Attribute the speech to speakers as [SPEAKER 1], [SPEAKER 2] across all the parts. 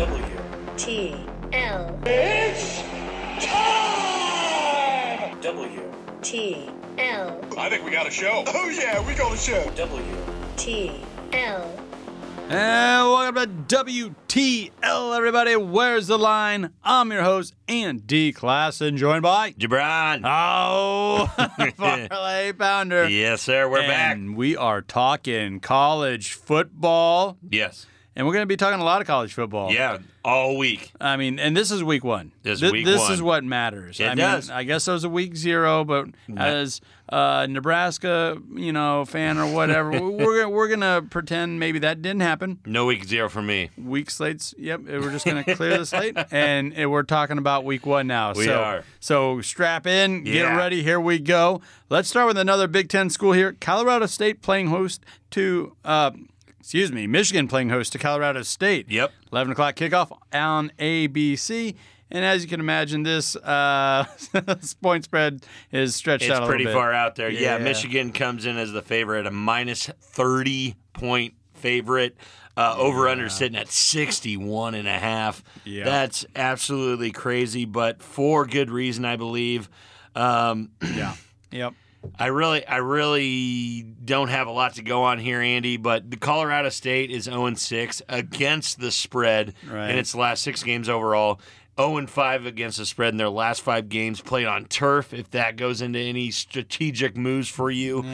[SPEAKER 1] W
[SPEAKER 2] T L
[SPEAKER 1] It's time! W
[SPEAKER 2] T L
[SPEAKER 3] I think we got a show. Oh yeah, we got a show.
[SPEAKER 1] W
[SPEAKER 2] T L
[SPEAKER 4] And welcome to WTL, everybody. Where's the line? I'm your host, Andy Class, and joined by
[SPEAKER 5] Jabron.
[SPEAKER 4] Oh, Parlay Pounder.
[SPEAKER 5] yes, sir. We're back.
[SPEAKER 4] and we are talking college football,
[SPEAKER 5] Yes.
[SPEAKER 4] And we're going to be talking a lot of college football.
[SPEAKER 5] Yeah, all week.
[SPEAKER 4] I mean, and this is week one.
[SPEAKER 5] This is
[SPEAKER 4] Thi-
[SPEAKER 5] week
[SPEAKER 4] this
[SPEAKER 5] one.
[SPEAKER 4] is what matters.
[SPEAKER 5] It
[SPEAKER 4] I mean,
[SPEAKER 5] does.
[SPEAKER 4] I guess it was a week zero, but as a Nebraska, you know, fan or whatever, we're we're gonna pretend maybe that didn't happen.
[SPEAKER 5] No week zero for me.
[SPEAKER 4] Week slates. Yep, we're just gonna clear the slate, and uh, we're talking about week one now.
[SPEAKER 5] We
[SPEAKER 4] so,
[SPEAKER 5] are.
[SPEAKER 4] So strap in, get ready. Here we go. Let's start with another Big Ten school here. Colorado State playing host to. Uh, Excuse me, Michigan playing host to Colorado State.
[SPEAKER 5] Yep.
[SPEAKER 4] 11 o'clock kickoff on ABC. And as you can imagine, this uh, point spread is stretched
[SPEAKER 5] It's
[SPEAKER 4] out a
[SPEAKER 5] pretty
[SPEAKER 4] little bit.
[SPEAKER 5] far out there. Yeah.
[SPEAKER 4] Yeah.
[SPEAKER 5] Michigan comes in as the favorite, a minus 30 point favorite. Uh, over under sitting at 61 and a half.
[SPEAKER 4] Yeah.
[SPEAKER 5] That's absolutely crazy, but for good reason, I believe. Um,
[SPEAKER 4] Yeah. Yep.
[SPEAKER 5] I really, I really don't have a lot to go on here, Andy. But the Colorado State is 0 6 against the spread
[SPEAKER 4] Right.
[SPEAKER 5] in its last six games overall. 0 5 against the spread in their last five games played on turf. If that goes into any strategic moves for you,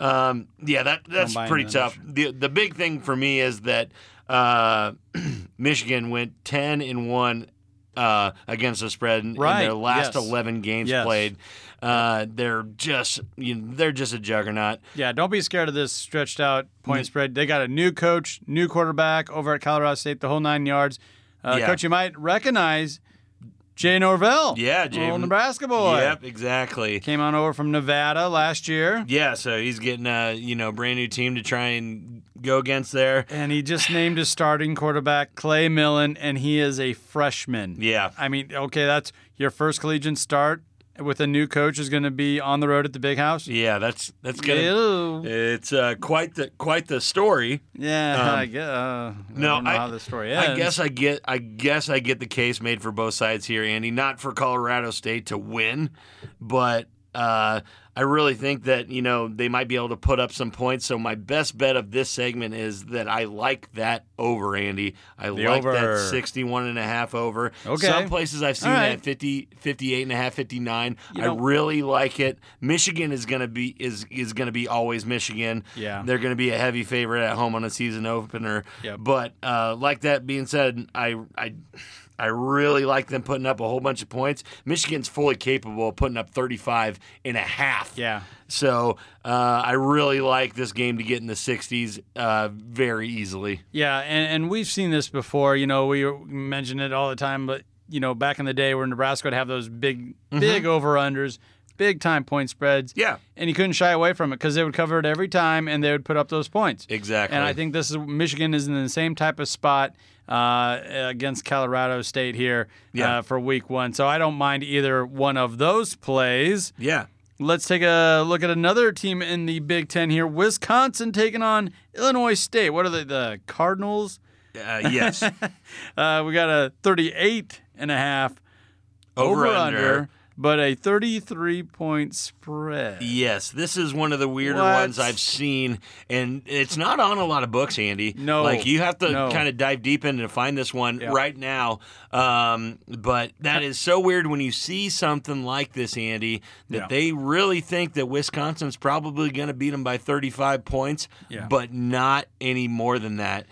[SPEAKER 5] um, yeah, that that's pretty tough. The the big thing for me is that uh, Michigan went 10 and one. Uh, against the spread in, in their last
[SPEAKER 4] yes.
[SPEAKER 5] 11 games
[SPEAKER 4] Yes.
[SPEAKER 5] played, uh, they're just you know, they're just a juggernaut.
[SPEAKER 4] Yeah, don't be scared of this stretched out point spread. They got a new coach, new quarterback over at Colorado State, the whole nine yards. Uh,
[SPEAKER 5] Yeah.
[SPEAKER 4] Coach, you might recognize Jay Norvell.
[SPEAKER 5] Yeah,
[SPEAKER 4] Jay.
[SPEAKER 5] Jay-
[SPEAKER 4] Old Nebraska boy.
[SPEAKER 5] Yep, exactly.
[SPEAKER 4] Came on over from Nevada last year.
[SPEAKER 5] Yeah, so he's getting a you know brand new team to try and go against there.
[SPEAKER 4] And he just named his starting quarterback Clay Millen, and he is a freshman.
[SPEAKER 5] Yeah.
[SPEAKER 4] I mean, okay, that's your first collegiate start with a new coach is going to be on the road at the big house.
[SPEAKER 5] Yeah, that's that's gonna.
[SPEAKER 4] Ew.
[SPEAKER 5] It's uh, quite the quite the story.
[SPEAKER 4] Yeah, I guess. Uh,
[SPEAKER 5] No,
[SPEAKER 4] I
[SPEAKER 5] I-
[SPEAKER 4] how the story ends.
[SPEAKER 5] I guess I get I guess I get the case made for both sides here, Andy. Not for Colorado State to win, but uh, I really think that you know they might be able to put up some points. So my best bet of this segment is that I like that over, Andy. I
[SPEAKER 4] The
[SPEAKER 5] like
[SPEAKER 4] over.
[SPEAKER 5] that 61 and a half over.
[SPEAKER 4] Okay.
[SPEAKER 5] Some places I've seen
[SPEAKER 4] right.
[SPEAKER 5] that 50, 58 and a half, 59.
[SPEAKER 4] You
[SPEAKER 5] I
[SPEAKER 4] know-
[SPEAKER 5] really like it. Michigan is going to be is is going to be always Michigan.
[SPEAKER 4] Yeah.
[SPEAKER 5] They're going to be a heavy favorite at home on a season opener.
[SPEAKER 4] Yep.
[SPEAKER 5] But uh, like that being said, I I I really like them putting up a whole bunch of points. Michigan's fully capable of putting up 35 and a half.
[SPEAKER 4] Yeah.
[SPEAKER 5] So uh, I really like this game to get in the 60s uh, very easily.
[SPEAKER 4] Yeah, and, and we've seen this before. You know, we mention it all the time, but you know, back in the day where Nebraska would have those big, big over unders, big time point spreads.
[SPEAKER 5] Mm-hmm. Yeah.
[SPEAKER 4] and you couldn't shy away from it because they would cover it every time, and they would put up those points.
[SPEAKER 5] Exactly.
[SPEAKER 4] And I think this is Michigan is in the same type of spot uh, against Colorado State here
[SPEAKER 5] Yeah.
[SPEAKER 4] uh, for Week One. So I don't mind either one of those plays.
[SPEAKER 5] Yeah.
[SPEAKER 4] Let's take a look at another team in the Big Ten here. Wisconsin taking on Illinois State. What are they? The Cardinals?
[SPEAKER 5] Uh, yes.
[SPEAKER 4] Uh, we got a 38 and a half
[SPEAKER 5] Over,
[SPEAKER 4] over
[SPEAKER 5] under.
[SPEAKER 4] under, but a 33 point spread.
[SPEAKER 5] Yes, this is one of the weirder
[SPEAKER 4] What?
[SPEAKER 5] ones I've seen, and it's not on a lot of books, Andy.
[SPEAKER 4] No,
[SPEAKER 5] like you have to
[SPEAKER 4] no.
[SPEAKER 5] kind of dive deep in to find this one
[SPEAKER 4] Yeah.
[SPEAKER 5] right now. Um, but that is so weird when you see something like this, Andy, that
[SPEAKER 4] Yeah.
[SPEAKER 5] they really think that Wisconsin's probably going to beat them by 35 points,
[SPEAKER 4] Yeah.
[SPEAKER 5] but not any more than that.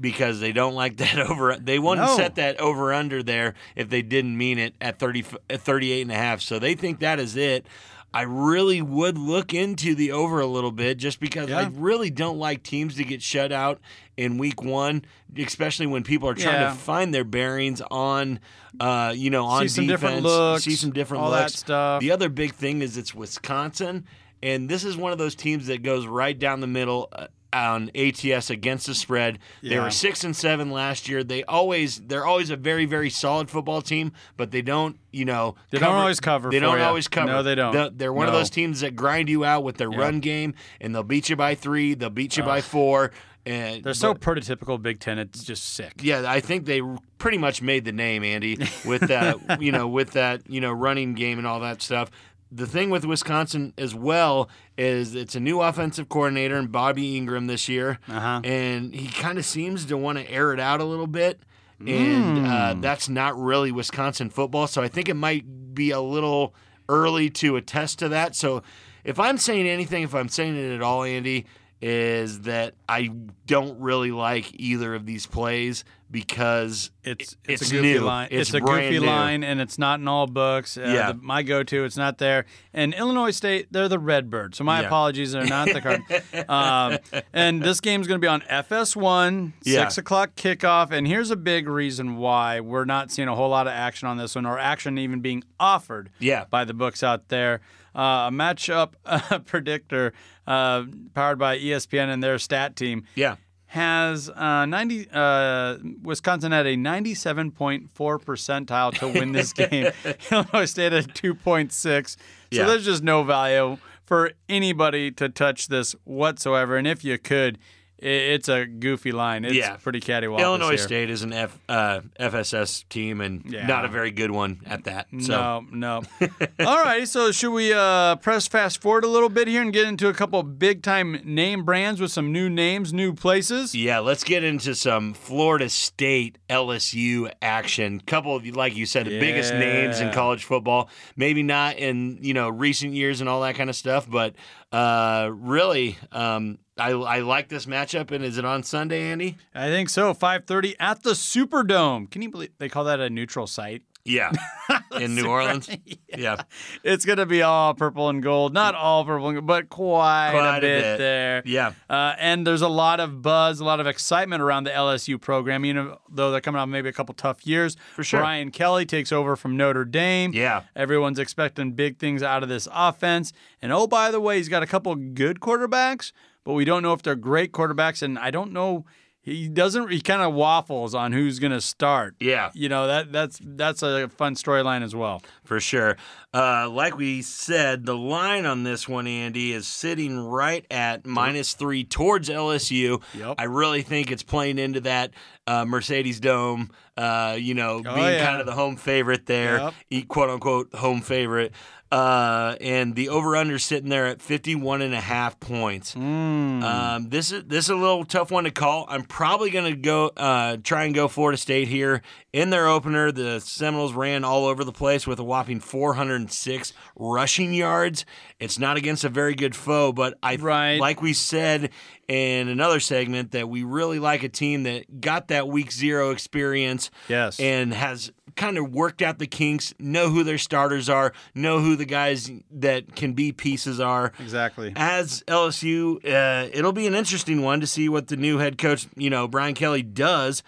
[SPEAKER 5] Because they don't like that over, they wouldn't
[SPEAKER 4] No.
[SPEAKER 5] set that over under there if they didn't mean it at 30, at 38 and a half. So they think that is it. I really would look into the over a little bit just because I really don't like teams to get shut out in week one, especially when people are trying
[SPEAKER 4] Yeah.
[SPEAKER 5] to find their bearings on, uh, you know, on
[SPEAKER 4] See some
[SPEAKER 5] defense,
[SPEAKER 4] different looks,
[SPEAKER 5] see some different
[SPEAKER 4] all that stuff.
[SPEAKER 5] The other big thing is it's Wisconsin, and this is one of those teams that goes right down the middle. Uh, on ATS against the spread, they
[SPEAKER 4] Yeah.
[SPEAKER 5] were six and seven last year. They always they're always a very very solid football team, but they don't you know
[SPEAKER 4] They don't always cover
[SPEAKER 5] They
[SPEAKER 4] for
[SPEAKER 5] don't
[SPEAKER 4] ya.
[SPEAKER 5] always cover.
[SPEAKER 4] No, they don't.
[SPEAKER 5] They're, one of those teams that grind you out with their run game, and they'll beat you by three. They'll beat you by four. And
[SPEAKER 4] They're so
[SPEAKER 5] but-
[SPEAKER 4] prototypical Big Ten. It's just sick.
[SPEAKER 5] yeah, I think they pretty much made the name, Andy, with that, you know, with that, you know, running game and all that stuff. The thing with Wisconsin as well is it's a new offensive coordinator and Bobby Engram this year,
[SPEAKER 4] Uh-huh.
[SPEAKER 5] and he kind of seems to want to air it out a little bit, and uh,
[SPEAKER 4] Hmm.
[SPEAKER 5] that's not really Wisconsin football. So I think it might be a little early to attest to that. So if I'm saying anything, if I'm saying it at all, Andy, is that I don't really like either of these plays because
[SPEAKER 4] It's
[SPEAKER 5] it's,
[SPEAKER 4] it's, a goofy
[SPEAKER 5] new.
[SPEAKER 4] line.
[SPEAKER 5] It's,
[SPEAKER 4] a
[SPEAKER 5] brand
[SPEAKER 4] goofy
[SPEAKER 5] new.
[SPEAKER 4] line, and it's not in all books. Uh,
[SPEAKER 5] Yeah.
[SPEAKER 4] the- my go-to, it's not there. And Illinois State, they're the Redbird. So my
[SPEAKER 5] Yeah.
[SPEAKER 4] apologies, they're not the card. um, and this game's going to be on FS1,
[SPEAKER 5] Yeah.
[SPEAKER 4] six o'clock kickoff. And here's a big reason why we're not seeing a whole lot of action on this one, or action even being offered.
[SPEAKER 5] Yeah.
[SPEAKER 4] by the books out there. Uh, a matchup uh, predictor uh, powered by ESPN and their stat team
[SPEAKER 5] Yeah.
[SPEAKER 4] Has uh, 90 uh, Wisconsin had a 97.4 percentile to win this game. Illinois State at 2.6. So
[SPEAKER 5] Yeah.
[SPEAKER 4] there's just no value for anybody to touch this whatsoever. And if you could, it's a goofy line. It's
[SPEAKER 5] Yeah.
[SPEAKER 4] pretty cattywampus
[SPEAKER 5] Illinois
[SPEAKER 4] here.
[SPEAKER 5] State is an F, uh, FCS team and
[SPEAKER 4] Yeah.
[SPEAKER 5] not a very good one at that. So
[SPEAKER 4] No, no. All right, so should we uh, press fast forward a little bit here and get into a couple big time name brands with some new names, new places?
[SPEAKER 5] Yeah, let's get into some Florida State LSU action. Couple of like you said, the biggest names in college football. Maybe not in you know recent years and all that kind of stuff, but uh, really, um, I, I like this matchup. And is it on Sunday, Andy?
[SPEAKER 4] I think so. 5:30 at the Superdome. Can you believe they call that a neutral site?
[SPEAKER 5] Yeah, in New Orleans. yeah.
[SPEAKER 4] It's gonna be all purple and gold. Not all purple and gold, but quite,
[SPEAKER 5] Quite
[SPEAKER 4] a
[SPEAKER 5] a
[SPEAKER 4] bit,
[SPEAKER 5] bit.
[SPEAKER 4] there.
[SPEAKER 5] Yeah.
[SPEAKER 4] Uh, and there's a lot of buzz, a lot of excitement around the LSU program. You know, though they're coming off maybe a couple tough years.
[SPEAKER 5] For sure.
[SPEAKER 4] Brian Kelly takes over from Notre Dame.
[SPEAKER 5] Yeah.
[SPEAKER 4] Everyone's expecting big things out of this offense. And oh, by the way, he's got a couple good quarterbacks, but we don't know if they're great quarterbacks. And I don't know. He doesn't. He kind of waffles on who's going to start.
[SPEAKER 5] Yeah.
[SPEAKER 4] You know that that's that's a fun storyline as well.
[SPEAKER 5] for sure. Uh, like we said, the line on this one, Andy, is sitting right at minus three towards LSU.
[SPEAKER 4] Yep.
[SPEAKER 5] I really think it's playing into that uh, Mercedes Dome, uh, you know, being
[SPEAKER 4] Oh, yeah.
[SPEAKER 5] kind of the home favorite there,
[SPEAKER 4] Yep.
[SPEAKER 5] quote unquote home favorite. Uh, and the over under sitting there at 51 and a half points.
[SPEAKER 4] Hmm.
[SPEAKER 5] Um, this is this is a little tough one to call. I'm probably going to go uh, try and go Florida State here in their opener. The Seminoles ran all over the place with a whopping 406 rushing yards. It's not against a very good foe, but I
[SPEAKER 4] Right.
[SPEAKER 5] like we said in another segment that we really like a team that got that week zero experience.
[SPEAKER 4] Yes.
[SPEAKER 5] and has kind of worked out the kinks. Know who their starters are. Know who the guys that can be pieces are
[SPEAKER 4] Exactly.
[SPEAKER 5] as LSU, uh, it'll be an interesting one to see what the new head coach, you know, Brian Kelly does.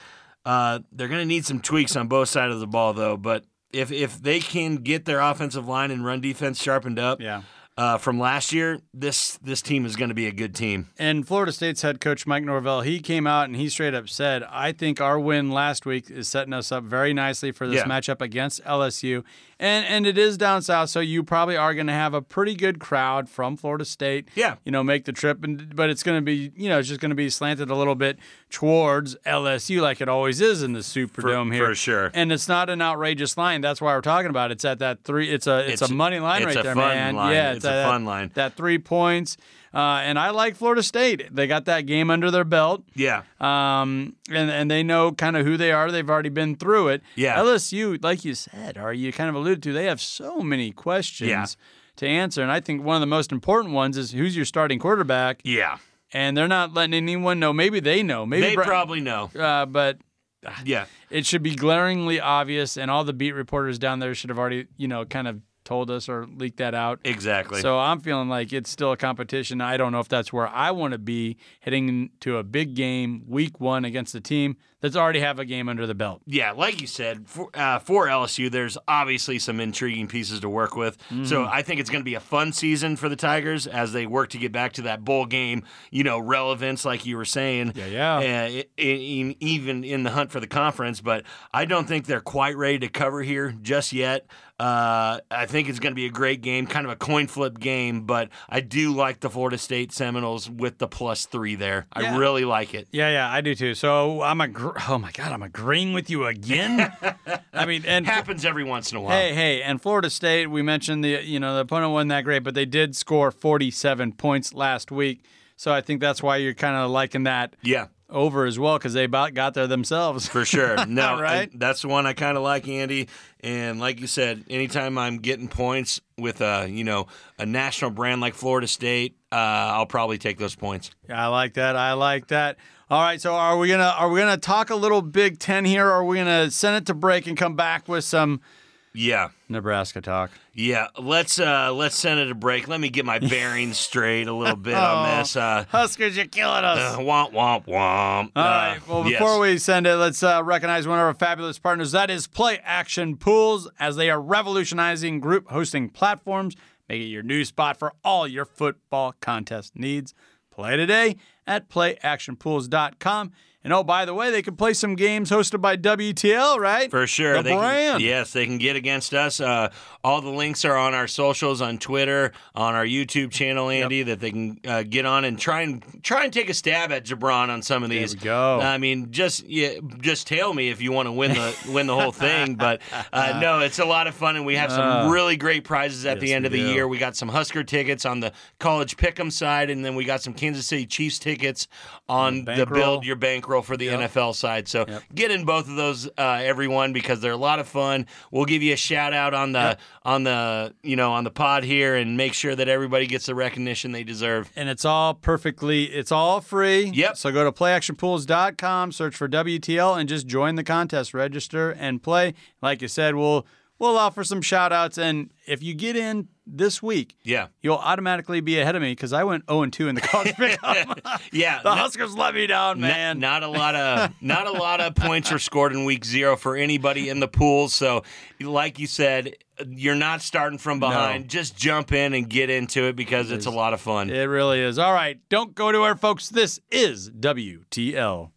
[SPEAKER 5] Uh, they're going to need some tweaks on both sides of the ball, though. But if if they can get their offensive line and run defense sharpened up,
[SPEAKER 4] Yeah.
[SPEAKER 5] Uh, from last year, this this team is going to be a good team.
[SPEAKER 4] And Florida State's head coach Mike Norvell, he came out and he straight up said, "I think our win last week is setting us up very nicely for this
[SPEAKER 5] Yeah.
[SPEAKER 4] matchup against LSU." And and it is down south, so you probably are going to have a pretty good crowd from Florida State.
[SPEAKER 5] Yeah.
[SPEAKER 4] you know, make the trip, and but it's going to be, you know, it's just going to be slanted a little bit towards LSU, like it always is in the Superdome here
[SPEAKER 5] for sure.
[SPEAKER 4] And it's not an outrageous line. That's why we're talking about. it. It's at that three. It's a it's,
[SPEAKER 5] It's-
[SPEAKER 4] a money line
[SPEAKER 5] it's
[SPEAKER 4] right
[SPEAKER 5] a
[SPEAKER 4] there, man.
[SPEAKER 5] line.
[SPEAKER 4] Yeah,
[SPEAKER 5] It's a
[SPEAKER 4] at
[SPEAKER 5] fun
[SPEAKER 4] that-
[SPEAKER 5] line.
[SPEAKER 4] That three points. Uh, and I like Florida State. They got that game under their belt.
[SPEAKER 5] Yeah,
[SPEAKER 4] Um, and, and they know kind of who they are. They've already been through it.
[SPEAKER 5] Yeah.
[SPEAKER 4] LSU, like you said, or you kind of alluded to, they have so many questions
[SPEAKER 5] Yeah.
[SPEAKER 4] to answer. And I think one of the most important ones is who's your starting quarterback.
[SPEAKER 5] yeah.
[SPEAKER 4] And they're not letting anyone know. Maybe they know. Maybe
[SPEAKER 5] They probably know.
[SPEAKER 4] uh, but
[SPEAKER 5] Yeah,
[SPEAKER 4] it should be glaringly obvious, and all the beat reporters down there should have already, you know, kind of told us or leaked that out.
[SPEAKER 5] Exactly.
[SPEAKER 4] So I'm feeling like it's still a competition. I don't know if that's where I want to be heading to a big game week one against a team that's already have a game under the belt.
[SPEAKER 5] yeah, like you said, for, uh, for LSU, there's obviously some intriguing pieces to work with. So
[SPEAKER 4] Mm-hmm.
[SPEAKER 5] I think it's going to be a fun season for the Tigers as they work to get back to that bowl game, you know, relevance, like you were saying.
[SPEAKER 4] Yeah, yeah.
[SPEAKER 5] Uh, even in the hunt for the conference, but I don't think they're quite ready to cover here just yet. Uh, I think it's going to be a great game, kind of a coin flip game, but I do like the Florida State Seminoles with the plus three there. I really like it.
[SPEAKER 4] Yeah, yeah, I do too. So I'm a oh my god, I'm agreeing with you again. I mean, and
[SPEAKER 5] Happens every once in a while.
[SPEAKER 4] Hey, hey, and Florida State, we mentioned the you know the opponent wasn't that great, but they did score 47 points last week. So I think that's why you're kind of liking that
[SPEAKER 5] Yeah.
[SPEAKER 4] over as well because they about got there themselves.
[SPEAKER 5] For sure. No,
[SPEAKER 4] Right?
[SPEAKER 5] I- that's the one I kind of like, Andy. And like you said, anytime I'm getting points with a you know a national brand like Florida State, uh, I'll probably take those points.
[SPEAKER 4] Yeah, I like that. I like that. All right, so are we gonna are we gonna talk a little Big Ten here, or are we gonna send it to break and come back with some
[SPEAKER 5] Yeah,
[SPEAKER 4] Nebraska talk?
[SPEAKER 5] yeah. Let's uh, let's send it a break. Let me get my bearings straight a little bit
[SPEAKER 4] Oh.
[SPEAKER 5] on this. Uh,
[SPEAKER 4] Huskers, you're killing us.
[SPEAKER 5] uh, womp womp womp.
[SPEAKER 4] All right. Well,
[SPEAKER 5] yes.
[SPEAKER 4] before we send it, let's uh, recognize one of our fabulous partners. That is Play Action Pools, as they are revolutionizing group hosting platforms. Make it your new spot for all your football contest needs. Play today at playactionpools.com. And oh, by the way, they can play some games hosted by WTL, right?
[SPEAKER 5] For sure.
[SPEAKER 4] The
[SPEAKER 5] they can-
[SPEAKER 4] brand.
[SPEAKER 5] yes, they can get against us. Uh, all the links are on our socials, on Twitter, on our YouTube channel, Andy, that they can uh, get on and try and try and take a stab at Jabron on some of these.
[SPEAKER 4] we go.
[SPEAKER 5] I mean, just yeah, just tell me if you want to win the win the whole thing. But uh, no, it's a lot of fun, and we have some really great prizes at the end of the
[SPEAKER 4] do.
[SPEAKER 5] year. We got some Husker tickets on the college pick'em side, and then we got some Kansas City Chiefs tickets on the
[SPEAKER 4] bankroll.
[SPEAKER 5] build your bankroll for the NFL side. So get in both of those, uh, everyone, because they're a lot of fun. We'll give you a shout out on the on the you know on the pod here, and make sure that everybody gets the recognition they deserve.
[SPEAKER 4] and it's all perfectly it's all free
[SPEAKER 5] Yep.
[SPEAKER 4] so go to playactionpools.com search for wtl and just join the contest register and play like you said we'll we'll offer some shout outs and if you get in this week
[SPEAKER 5] Yeah,
[SPEAKER 4] you'll automatically be ahead of me because i went 0 and 2 in the college pickup
[SPEAKER 5] yeah.
[SPEAKER 4] the
[SPEAKER 5] no-
[SPEAKER 4] huskers let me down man
[SPEAKER 5] Not a lot of not a lot of points were scored in week zero for anybody in the pool. So, like you said, you're not starting from behind. Just jump in and get into it because it's a lot of fun.
[SPEAKER 4] it really is all right don't go anywhere folks this is wtl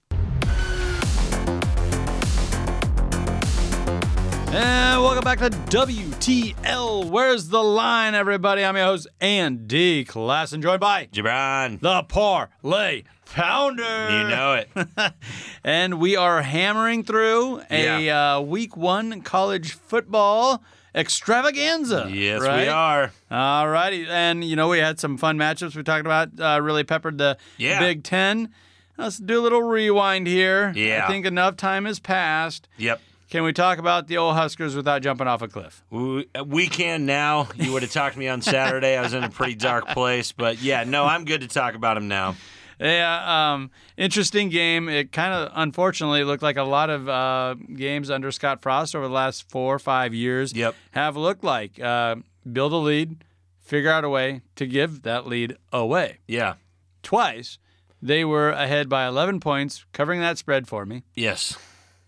[SPEAKER 4] And welcome back to WTL. Where's the line, everybody? I'm your host, Andy Class, and joined by
[SPEAKER 5] Jabron,
[SPEAKER 4] the Parlay Pounder.
[SPEAKER 5] you know it.
[SPEAKER 4] And we are hammering through a uh, week one college football extravaganza.
[SPEAKER 5] Yes,
[SPEAKER 4] right?
[SPEAKER 5] we are.
[SPEAKER 4] All righty. And, you know, we had some fun matchups we talked about, uh, really peppered the
[SPEAKER 5] Yeah.
[SPEAKER 4] Big Ten. Let's do a little rewind here.
[SPEAKER 5] Yeah.
[SPEAKER 4] I think enough time has passed.
[SPEAKER 5] Yep.
[SPEAKER 4] Can we talk about the old Huskers without jumping off a cliff?
[SPEAKER 5] We, we can now. You would have talked to me on Saturday. I was in a pretty dark place, but yeah, no, I'm good to talk about them now.
[SPEAKER 4] Yeah, um, interesting game. It kind of, unfortunately, looked like a lot of uh, games under Scott Frost over the last four or five years
[SPEAKER 5] Yep.
[SPEAKER 4] have looked like uh, build a lead, figure out a way to give that lead away.
[SPEAKER 5] Yeah.
[SPEAKER 4] Twice, they were ahead by 11 points, covering that spread for me.
[SPEAKER 5] Yes.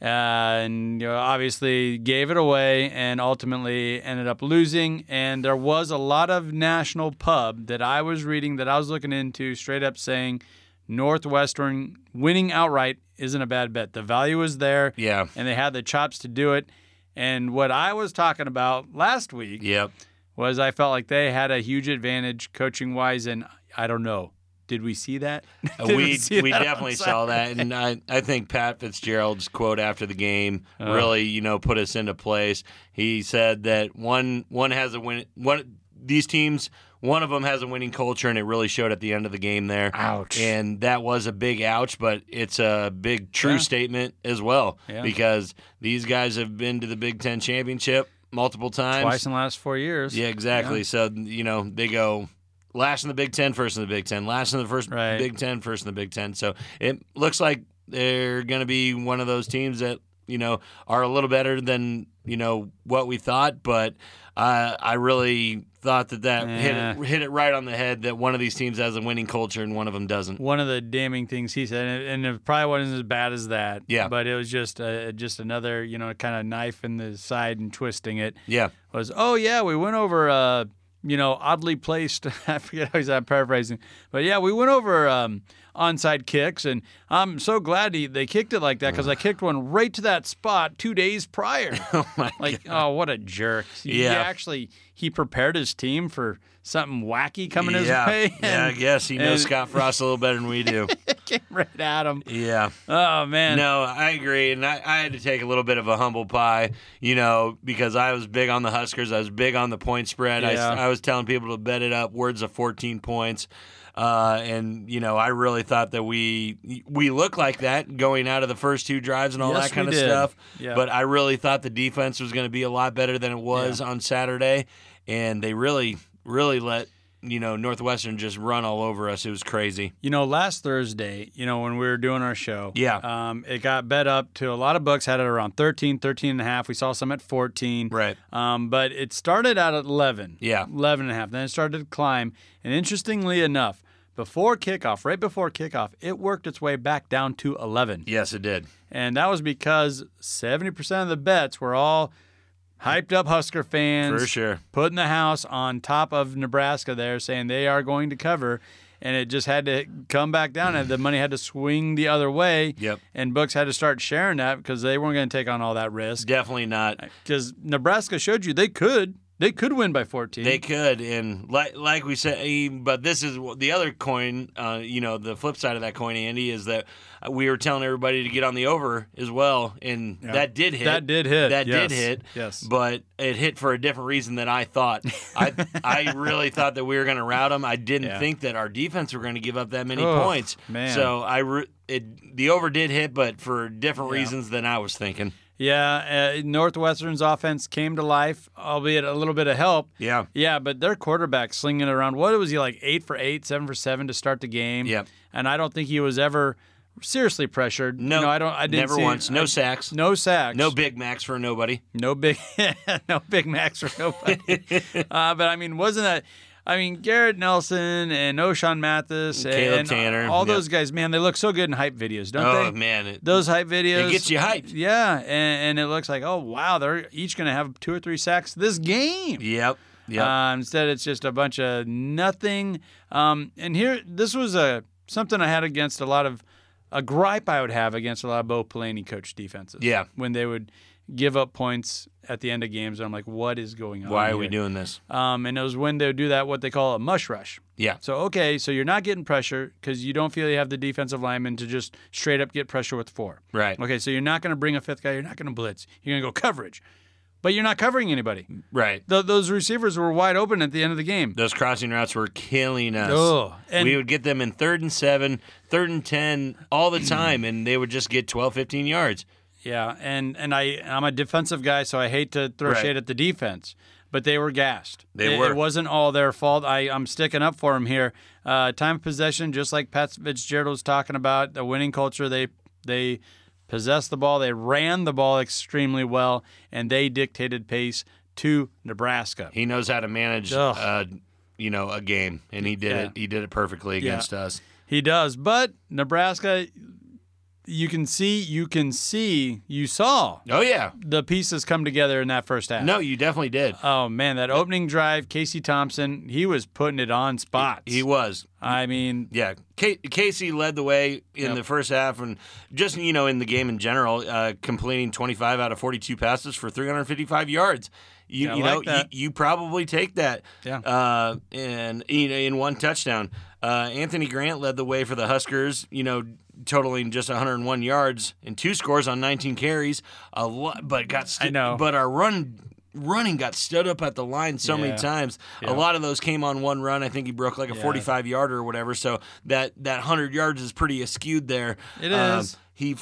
[SPEAKER 4] And you know, obviously gave it away and ultimately ended up losing. And there was a lot of national pub that I was reading that I was looking into straight up saying Northwestern winning outright isn't a bad bet. The value is there.
[SPEAKER 5] Yeah.
[SPEAKER 4] And they had the chops to do it. And what I was talking about last week
[SPEAKER 5] Yep.
[SPEAKER 4] was I felt like they had a huge advantage coaching wise. And I don't know. Did we see that? Did
[SPEAKER 5] we
[SPEAKER 4] see
[SPEAKER 5] we
[SPEAKER 4] that
[SPEAKER 5] definitely saw that, and I, I think Pat Fitzgerald's quote after the game
[SPEAKER 4] Uh.
[SPEAKER 5] really you know put us into place. He said that one one has a win one these teams one of them has a winning culture, and it really showed at the end of the game there.
[SPEAKER 4] Ouch.
[SPEAKER 5] And that was a big ouch, but it's a big true
[SPEAKER 4] Yeah.
[SPEAKER 5] statement as well
[SPEAKER 4] Yeah.
[SPEAKER 5] because these guys have been to the Big Ten championship multiple times.
[SPEAKER 4] Twice in the last four years.
[SPEAKER 5] Yeah, exactly. So you know they go last in the Big Ten, first in the Big Ten, last in the first
[SPEAKER 4] Right.
[SPEAKER 5] Big Ten, first in the Big Ten. So it looks like they're going to be one of those teams that you know, are a little better than you know what we thought. But uh, I really thought that that hit it, hit it right on the head. That one of these teams has a winning culture and one of them doesn't.
[SPEAKER 4] One of the damning things he said, and it, and it probably wasn't as bad as that.
[SPEAKER 5] Yeah.
[SPEAKER 4] But it was just uh, just another, you know, kind of knife in the side and twisting it.
[SPEAKER 5] Yeah,
[SPEAKER 4] was, oh yeah, we went over, uh, you know, oddly placed. I forget how he's I'm paraphrasing, but yeah, we went over um, onside kicks, and I'm so glad he, they kicked it like that because I kicked one right to that spot two days prior.
[SPEAKER 5] oh my
[SPEAKER 4] like, oh, what a jerk! He
[SPEAKER 5] Yeah.
[SPEAKER 4] actually he prepared his team for something wacky coming his
[SPEAKER 5] yeah,
[SPEAKER 4] way.
[SPEAKER 5] yeah. I guess he knows
[SPEAKER 4] and-
[SPEAKER 5] Scott Frost a little better than we do.
[SPEAKER 4] came right at him.
[SPEAKER 5] Yeah.
[SPEAKER 4] Oh man,
[SPEAKER 5] No, I agree, and I, I had to take a little bit of a humble pie, you know, because I was big on the Huskers. I was big on the point spread.
[SPEAKER 4] Yeah.
[SPEAKER 5] I, I was telling people to bet it up, words of 14 points, uh, and you know, I really thought that we we looked like that going out of the first two drives and all
[SPEAKER 4] Yes,
[SPEAKER 5] that kind of
[SPEAKER 4] did.
[SPEAKER 5] stuff.
[SPEAKER 4] Yeah.
[SPEAKER 5] But I really thought the defense was going to be a lot better than it was on Saturday, and they really, really let you know Northwestern just run all over us. It was crazy.
[SPEAKER 4] You know, last Thursday, you know, when we were doing our show,
[SPEAKER 5] Yeah.
[SPEAKER 4] um, it got bet up to a lot of books had it around 13, 13 and a half. We saw some at 14.
[SPEAKER 5] Right.
[SPEAKER 4] Um, but it started out at 11.
[SPEAKER 5] Yeah.
[SPEAKER 4] 11 and a half. Then it started to climb. And interestingly enough, before kickoff, right before kickoff, it worked its way back down to 11.
[SPEAKER 5] Yes, it did.
[SPEAKER 4] And that was because 70% of the bets were all hyped up Husker fans
[SPEAKER 5] For sure.
[SPEAKER 4] putting the house on top of Nebraska there, saying they are going to cover. And it just had to come back down, and the money had to swing the other way.
[SPEAKER 5] Yep.
[SPEAKER 4] And books had to start sharing that because they weren't going to take on all that risk.
[SPEAKER 5] Definitely not.
[SPEAKER 4] Because Nebraska showed you they could, they could win by 14.
[SPEAKER 5] They could, and like like we said, eh, but this is the other coin. Uh, you know, the flip side of that coin, Andy, is that we were telling everybody to get on the over as well, and that did hit.
[SPEAKER 4] That did hit,
[SPEAKER 5] That
[SPEAKER 4] yes,
[SPEAKER 5] did hit.
[SPEAKER 4] yes.
[SPEAKER 5] but it hit for a different reason than I thought. I I really thought that we were going to rout them. I didn't
[SPEAKER 4] Yeah.
[SPEAKER 5] think that our defense were going to give up that many
[SPEAKER 4] Oh,
[SPEAKER 5] points.
[SPEAKER 4] man.
[SPEAKER 5] So I re- it the over did hit, but for different reasons than I was thinking.
[SPEAKER 4] Yeah, uh, Northwestern's offense came to life, albeit a little bit of help.
[SPEAKER 5] Yeah.
[SPEAKER 4] Yeah, but their quarterback slinging it around. What was he like? Eight for eight, seven for seven to start the game.
[SPEAKER 5] Yep.
[SPEAKER 4] and I don't think he was ever seriously pressured.
[SPEAKER 5] No,
[SPEAKER 4] no I don't. I didn't
[SPEAKER 5] never
[SPEAKER 4] see-
[SPEAKER 5] once. No
[SPEAKER 4] I-
[SPEAKER 5] sacks.
[SPEAKER 4] No sacks.
[SPEAKER 5] No Big Macs for nobody.
[SPEAKER 4] No big. no big max for nobody. uh, but I mean, wasn't that? I mean, Garrett Nelson and Ochaun Mathis and,
[SPEAKER 5] Caleb
[SPEAKER 4] and
[SPEAKER 5] Tanner,
[SPEAKER 4] all those guys, man, they look so good in hype videos, don't
[SPEAKER 5] Oh
[SPEAKER 4] they?
[SPEAKER 5] Oh man, it,
[SPEAKER 4] Those hype videos.
[SPEAKER 5] it gets you hyped.
[SPEAKER 4] Yeah, and, and it looks like, oh wow, they're each going to have two or three sacks this game.
[SPEAKER 5] Yep. Yep.
[SPEAKER 4] Uh, instead, it's just a bunch of nothing. Um, and here, this was a something I had against a lot of a gripe I would have against a lot of Bo Pelini coach defenses.
[SPEAKER 5] Yeah.
[SPEAKER 4] when they would give up points at the end of games, I'm like, what is going on?
[SPEAKER 5] Why are we doing this?
[SPEAKER 4] Um, and it was when they would do that, what they call a mush rush.
[SPEAKER 5] Yeah.
[SPEAKER 4] So okay, so you're not getting pressure because you don't feel you have the defensive lineman to just straight up get pressure with four.
[SPEAKER 5] Right.
[SPEAKER 4] Okay, so you're not going to bring a fifth guy. You're not going to blitz. You're going to go coverage, but you're not covering anybody.
[SPEAKER 5] Right.
[SPEAKER 4] Th- those receivers were wide open at the end of the game.
[SPEAKER 5] Those crossing routes were killing us.
[SPEAKER 4] Oh, and-
[SPEAKER 5] we would get them in third and seven, third and 10 all the time, and they would just get 12, 15 yards.
[SPEAKER 4] Yeah, and and I I'm a defensive guy, so I hate to throw
[SPEAKER 5] Right.
[SPEAKER 4] shade at the defense, but they were gassed.
[SPEAKER 5] They
[SPEAKER 4] it,
[SPEAKER 5] were.
[SPEAKER 4] It wasn't all their fault. I I'm sticking up for them here. Uh, time of possession, just like Pat Fitzgerald was talking about, the winning culture. They they possessed the ball. They ran the ball extremely well, and they dictated pace to Nebraska.
[SPEAKER 5] He knows how to manage, uh, you know, a game, and he did
[SPEAKER 4] Yeah.
[SPEAKER 5] it. He did it perfectly
[SPEAKER 4] Yeah.
[SPEAKER 5] against us.
[SPEAKER 4] He does, but Nebraska, you can see, you can see, you saw
[SPEAKER 5] Oh yeah,
[SPEAKER 4] the pieces come together in that first half.
[SPEAKER 5] no, you definitely did.
[SPEAKER 4] Oh man, that opening drive, Casey Thompson, he was putting it on spots.
[SPEAKER 5] He was.
[SPEAKER 4] I mean,
[SPEAKER 5] Yeah, Ca- Casey led the way in
[SPEAKER 4] Yep.
[SPEAKER 5] the first half, and just you know in the game in general, uh, completing 25 out of 42 passes for 355 yards. You,
[SPEAKER 4] Yeah,
[SPEAKER 5] you know,
[SPEAKER 4] like that.
[SPEAKER 5] You, you probably take that.
[SPEAKER 4] Yeah.
[SPEAKER 5] Uh, and you know, in one touchdown, uh, Anthony Grant led the way for the Huskers. You know, totaling just 101 yards and two scores on 19 carries. A lot, but got stu-
[SPEAKER 4] I know.
[SPEAKER 5] But our run. Running got stood up at the line so many times.
[SPEAKER 4] Yeah.
[SPEAKER 5] A lot of those came on one run. I think he broke like a
[SPEAKER 4] Yeah.
[SPEAKER 5] 45 yarder or whatever. So that that 100 yards is pretty askewed there.
[SPEAKER 4] It is.
[SPEAKER 5] Um,
[SPEAKER 4] is.
[SPEAKER 5] he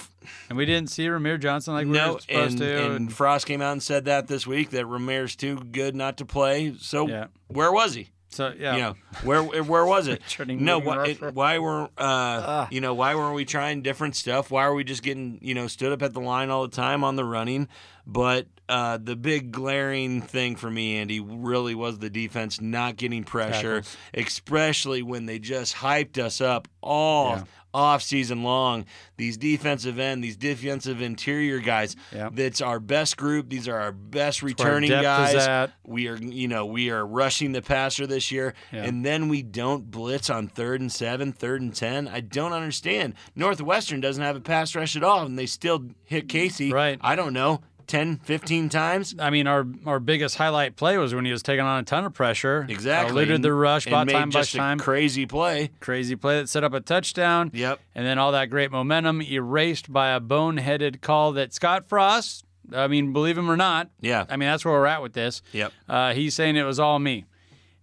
[SPEAKER 4] and we didn't see Rahmir Johnson like we
[SPEAKER 5] no,
[SPEAKER 4] were supposed
[SPEAKER 5] and,
[SPEAKER 4] to.
[SPEAKER 5] and Frost came out and said that this week that Rahmir's too good not to play. So
[SPEAKER 4] Yeah.
[SPEAKER 5] where was he?
[SPEAKER 4] So yeah,
[SPEAKER 5] You know, where where was it? No, why, it- why were uh, you know why weren't we trying different stuff? Why were we just getting you know stood up at the line all the time on the running? But uh, the big glaring thing for me, Andy, really was the defense not getting pressure,
[SPEAKER 4] Tackles.
[SPEAKER 5] especially when they just hyped us up all
[SPEAKER 4] Yeah.
[SPEAKER 5] Off season long. These defensive end, these defensive interior guys.
[SPEAKER 4] Yeah.
[SPEAKER 5] That's our best group. These are our best returning guys. We are, you know, we are rushing the passer this year,
[SPEAKER 4] Yeah.
[SPEAKER 5] and then we don't blitz on third and seven, third and ten. I don't understand. Northwestern doesn't have a pass rush at all, and they still hit Casey.
[SPEAKER 4] Right.
[SPEAKER 5] I don't know, 10, 15 times.
[SPEAKER 4] I mean, our our biggest highlight play was when he was taking on a ton of pressure.
[SPEAKER 5] Exactly.
[SPEAKER 4] Eluded the rush,
[SPEAKER 5] and
[SPEAKER 4] bought
[SPEAKER 5] made
[SPEAKER 4] time, bought
[SPEAKER 5] just a
[SPEAKER 4] time.
[SPEAKER 5] crazy play.
[SPEAKER 4] Crazy play that set up a touchdown.
[SPEAKER 5] Yep.
[SPEAKER 4] And then all that great momentum erased by a boneheaded call that Scott Frost, I mean, believe him or not,
[SPEAKER 5] Yeah.
[SPEAKER 4] I mean, that's where we're at with this.
[SPEAKER 5] Yep.
[SPEAKER 4] Uh, he's saying it was all me.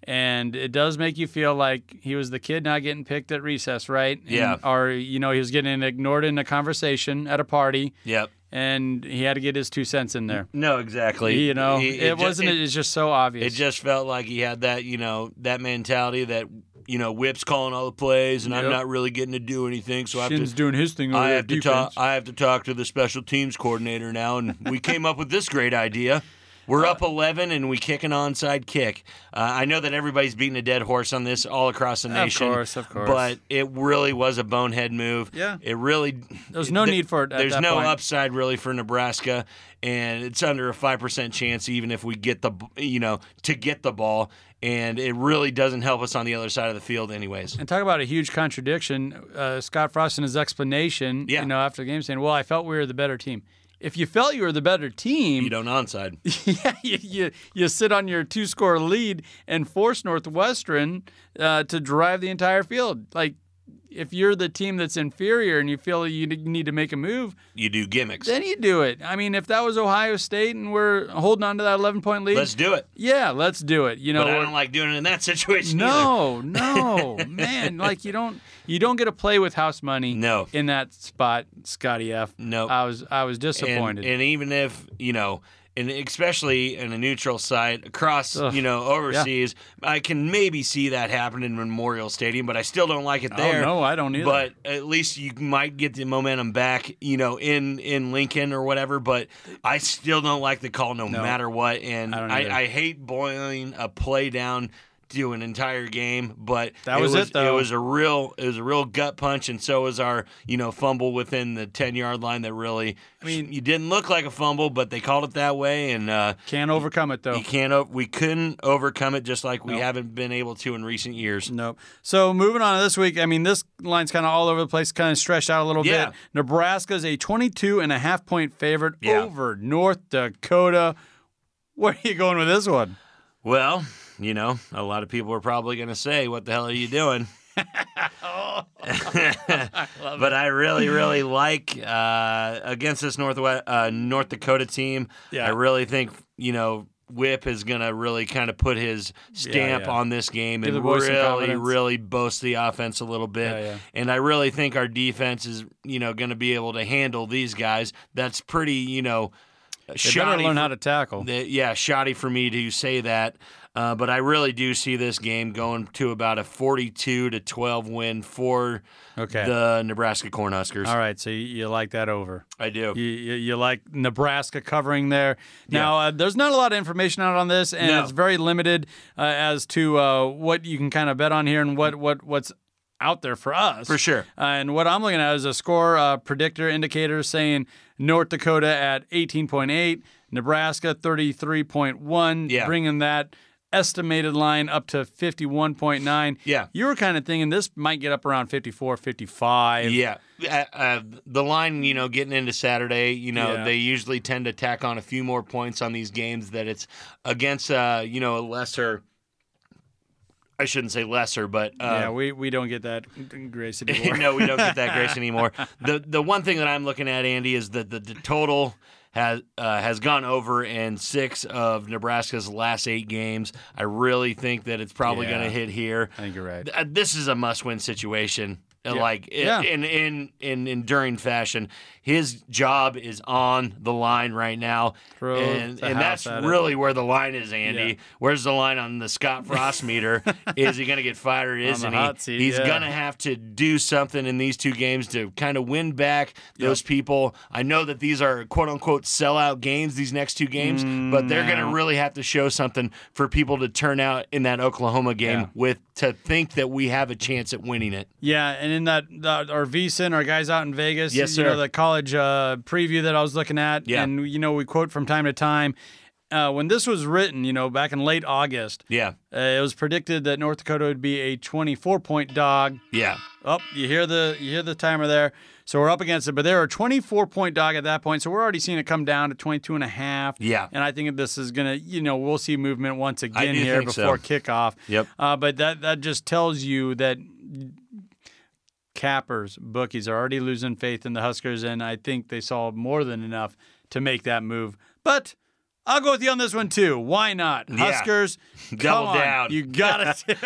[SPEAKER 4] And it does make you feel like he was the kid not getting picked at recess, right? And-
[SPEAKER 5] Yeah.
[SPEAKER 4] Or, you know, he was getting ignored in a conversation at a party
[SPEAKER 5] Yep.
[SPEAKER 4] And he had to get his two cents in there.
[SPEAKER 5] No, exactly.
[SPEAKER 4] You know,
[SPEAKER 5] He-
[SPEAKER 4] it,
[SPEAKER 5] ju-
[SPEAKER 4] wasn't, it's just so obvious.
[SPEAKER 5] It just felt like he had that, you know, that mentality that, you know, Whip's calling all the plays, and I'm not really getting to do anything, so I have to
[SPEAKER 4] doing his thing
[SPEAKER 5] I have to talk. I have to talk to the special teams coordinator now, and we came up with this great idea. We're up 11 and we kick an onside kick. Uh, I know that everybody's beating a dead horse on this all across the nation.
[SPEAKER 4] Of course, of course.
[SPEAKER 5] But it really was a bonehead move.
[SPEAKER 4] Yeah.
[SPEAKER 5] It really.
[SPEAKER 4] There's no
[SPEAKER 5] th-
[SPEAKER 4] need for it
[SPEAKER 5] There's no
[SPEAKER 4] point.
[SPEAKER 5] upside really for Nebraska, and it's under a five percent chance even if we get the you know to get the ball, and it really doesn't help us on the other side of the field anyways.
[SPEAKER 4] And talk about a huge contradiction. Uh, Scott Frost in his explanation,
[SPEAKER 5] Yeah.
[SPEAKER 4] you know, after the game saying, "Well, I felt we were the better team." If you felt you were the better team,
[SPEAKER 5] You don't onside.
[SPEAKER 4] yeah, you, you, you sit on your two score lead and force Northwestern uh, to drive the entire field. Like, if you're the team that's inferior and you feel you need to make a move,
[SPEAKER 5] You do gimmicks.
[SPEAKER 4] then you do it. I mean, if that was Ohio State and we're holding on to that 11 point lead,
[SPEAKER 5] Let's do it.
[SPEAKER 4] yeah, let's do it. You know,
[SPEAKER 5] But I don't like doing it in that situation
[SPEAKER 4] no, no, man. Like you don't you don't get to play with house money.
[SPEAKER 5] No.
[SPEAKER 4] in that spot, Scotty F.
[SPEAKER 5] No.
[SPEAKER 4] I was I was
[SPEAKER 5] and,
[SPEAKER 4] disappointed.
[SPEAKER 5] and even if you know and especially in a neutral site across
[SPEAKER 4] Ugh.
[SPEAKER 5] you know overseas i can maybe see that happen in memorial stadium but i still don't like it oh, there
[SPEAKER 4] oh no, I don't either.
[SPEAKER 5] but at least you might get the momentum back, you know, in in Lincoln or whatever. But I still don't like the call, no,
[SPEAKER 4] No.
[SPEAKER 5] matter what. And
[SPEAKER 4] I
[SPEAKER 5] I. I, hate boiling a play down to an entire game. But
[SPEAKER 4] That was it, though.
[SPEAKER 5] It was a real, it was a real gut punch, and so was our, you know, fumble within the ten yard line. That really, I
[SPEAKER 4] mean-
[SPEAKER 5] you didn't look like a fumble, but they called it that way, and uh,
[SPEAKER 4] Can't overcome it though.
[SPEAKER 5] you can't, o- we couldn't overcome it, just like we
[SPEAKER 4] Nope.
[SPEAKER 5] haven't been able to in recent years.
[SPEAKER 4] Nope. So moving on to this week, I mean, this line's kind of all over the place, kind of stretched out a little
[SPEAKER 5] Yeah.
[SPEAKER 4] bit. Nebraska's a 22 and a half point favorite
[SPEAKER 5] Yeah.
[SPEAKER 4] over North Dakota. Where are you going with this one?
[SPEAKER 5] Well, you know, a lot of people are probably going to say, "What the hell are you doing?" but I really, really like uh, against this Northwest uh, North Dakota team.
[SPEAKER 4] Yeah.
[SPEAKER 5] I really think you know Whip is going to really kind of put his stamp
[SPEAKER 4] yeah.
[SPEAKER 5] on this game
[SPEAKER 4] Give
[SPEAKER 5] and really, really boast the offense a little bit.
[SPEAKER 4] Yeah, yeah.
[SPEAKER 5] And I really think our defense is you know going to be able to handle these guys. That's pretty you know.
[SPEAKER 4] They better learn
[SPEAKER 5] for-
[SPEAKER 4] how to tackle.
[SPEAKER 5] yeah, shoddy for me to say that. Uh, but I really do see this game going to about a 42 to 12 win for
[SPEAKER 4] Okay.
[SPEAKER 5] the Nebraska Cornhuskers.
[SPEAKER 4] all right. So you, you like that over.
[SPEAKER 5] I do.
[SPEAKER 4] You, you, you like Nebraska covering there. Now, uh, there's not a lot of information out on this, and
[SPEAKER 5] No.
[SPEAKER 4] it's very limited uh, as to uh, what you can kind of bet on here and what, what what's out there for us.
[SPEAKER 5] For sure.
[SPEAKER 4] Uh, and what I'm looking at is a score uh, predictor indicator saying North Dakota at 18.8, Nebraska 33.1,
[SPEAKER 5] Yeah.
[SPEAKER 4] bringing that estimated line up to 51.9.
[SPEAKER 5] Yeah.
[SPEAKER 4] You were kind of thinking this might get up around 54, 55.
[SPEAKER 5] Yeah. Uh, uh, the line, you know, getting into Saturday, you know,
[SPEAKER 4] Yeah.
[SPEAKER 5] they usually tend to tack on a few more points on these games that it's against, uh, you know, a lesser. I shouldn't say lesser, but uh,
[SPEAKER 4] yeah, we, we don't get that grace anymore.
[SPEAKER 5] no, we don't get that grace anymore. The the one thing that I'm looking at, Andy, is that the, the total has uh, has gone over in six of Nebraska's last eight games. I really think that it's probably
[SPEAKER 4] Yeah.
[SPEAKER 5] going to hit here.
[SPEAKER 4] I think you're right.
[SPEAKER 5] Uh, This is a must-win situation. Uh, like
[SPEAKER 4] Yeah.
[SPEAKER 5] in in in enduring fashion. His job is on the line right now,
[SPEAKER 4] Throw
[SPEAKER 5] and and that's
[SPEAKER 4] at it.
[SPEAKER 5] really where the line is, Andy.
[SPEAKER 4] Yeah.
[SPEAKER 5] Where's the line on the Scott Frost meter? is he going to get fired? Or isn't he?
[SPEAKER 4] seat,
[SPEAKER 5] He's
[SPEAKER 4] yeah.
[SPEAKER 5] going to have to do something in these two games to kind of win back those people. I know that these are quote unquote sellout games, these next two games, but they're going to really have to show something for people to turn out in that Oklahoma game
[SPEAKER 4] Yeah.
[SPEAKER 5] with to think that we have a chance at winning it.
[SPEAKER 4] Yeah, and in that, that our VSIN, our guys out in Vegas,
[SPEAKER 5] Yes,
[SPEAKER 4] you know,
[SPEAKER 5] sir.
[SPEAKER 4] the college uh, preview that I was looking at,
[SPEAKER 5] Yeah.
[SPEAKER 4] and you know, we quote from time to time. Uh, when this was written, you know, back in late August,
[SPEAKER 5] Yeah.
[SPEAKER 4] uh, it was predicted that North Dakota would be a 24 point dog.
[SPEAKER 5] Yeah.
[SPEAKER 4] Oh, you hear the you hear the timer there. So we're up against it, but they're a 24 point dog at that point. So we're already seeing it come down to 22 and a half.
[SPEAKER 5] Yeah.
[SPEAKER 4] And I think this is going to, you know, we'll see movement once again here
[SPEAKER 5] think so.
[SPEAKER 4] before kickoff.
[SPEAKER 5] Yep.
[SPEAKER 4] Uh, but that that just tells you that cappers, bookies are already losing faith in the Huskers, and I think they saw more than enough to make that move. But I'll go with you on this one too. Why not?
[SPEAKER 5] Yeah.
[SPEAKER 4] Huskers,
[SPEAKER 5] Double
[SPEAKER 4] come on.
[SPEAKER 5] down.
[SPEAKER 4] You got it.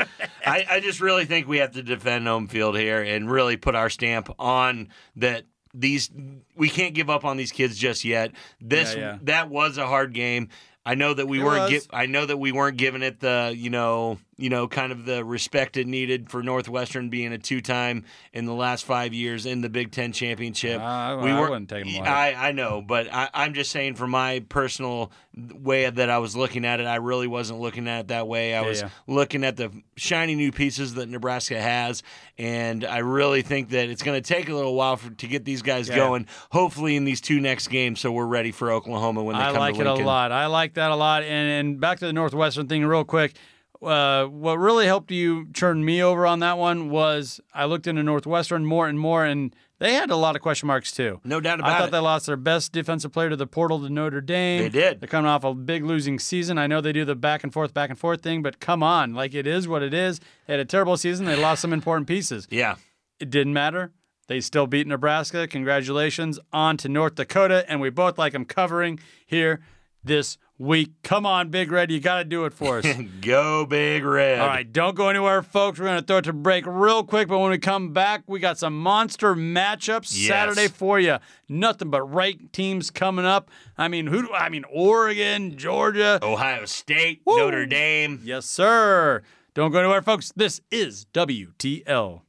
[SPEAKER 5] I, I just really think we have to defend home field here and really put our stamp on that these we can't give up on these kids just yet. This
[SPEAKER 4] Yeah, yeah.
[SPEAKER 5] that was a hard game. I know that we
[SPEAKER 4] It
[SPEAKER 5] weren't gi- I know that we weren't giving it the, you know, you know, kind of the respect it needed for Northwestern being a two-time in the last 5 years in the Big 10 championship.
[SPEAKER 4] Uh,
[SPEAKER 5] we
[SPEAKER 4] I
[SPEAKER 5] weren't-
[SPEAKER 4] wouldn't take 'em away.
[SPEAKER 5] I I know, but I, I'm just saying from my personal way that I was looking at it, I really wasn't looking at it that way. I
[SPEAKER 4] Yeah,
[SPEAKER 5] was
[SPEAKER 4] yeah.
[SPEAKER 5] looking at the shiny new pieces that Nebraska has, and I really think that it's going to take a little while for, to get these guys
[SPEAKER 4] Yeah.
[SPEAKER 5] going. Hopefully, in these two next games, so we're ready for Oklahoma when they
[SPEAKER 4] I
[SPEAKER 5] come
[SPEAKER 4] I
[SPEAKER 5] like
[SPEAKER 4] it a lot. I like that a lot. And and back to the Northwestern thing, real quick. Uh, what really helped you turn me over on that one was I looked into Northwestern more and more, and they had a lot of question marks too.
[SPEAKER 5] No doubt about it.
[SPEAKER 4] I thought
[SPEAKER 5] it.
[SPEAKER 4] they lost their best defensive player to the portal to Notre Dame.
[SPEAKER 5] They did.
[SPEAKER 4] They're coming off a big losing season. I know they do the back and forth, back and forth thing, but come on, like it is what it is. They had a terrible season. They lost some important pieces.
[SPEAKER 5] yeah,
[SPEAKER 4] It didn't matter. They still beat Nebraska. Congratulations on to North Dakota, and we both like them covering here this week. Come on, Big Red, you got to do it for us.
[SPEAKER 5] go big red.
[SPEAKER 4] All right, don't go anywhere, folks. We're going to throw it to break real quick, but when we come back, we got some monster matchups
[SPEAKER 5] Yes.
[SPEAKER 4] Saturday for you. Nothing but ranked teams coming up. I mean, who? do- I mean, Oregon, Georgia.
[SPEAKER 5] Ohio State,
[SPEAKER 4] Woo.
[SPEAKER 5] Notre Dame.
[SPEAKER 4] Yes, sir. Don't go anywhere, folks. This is WTL.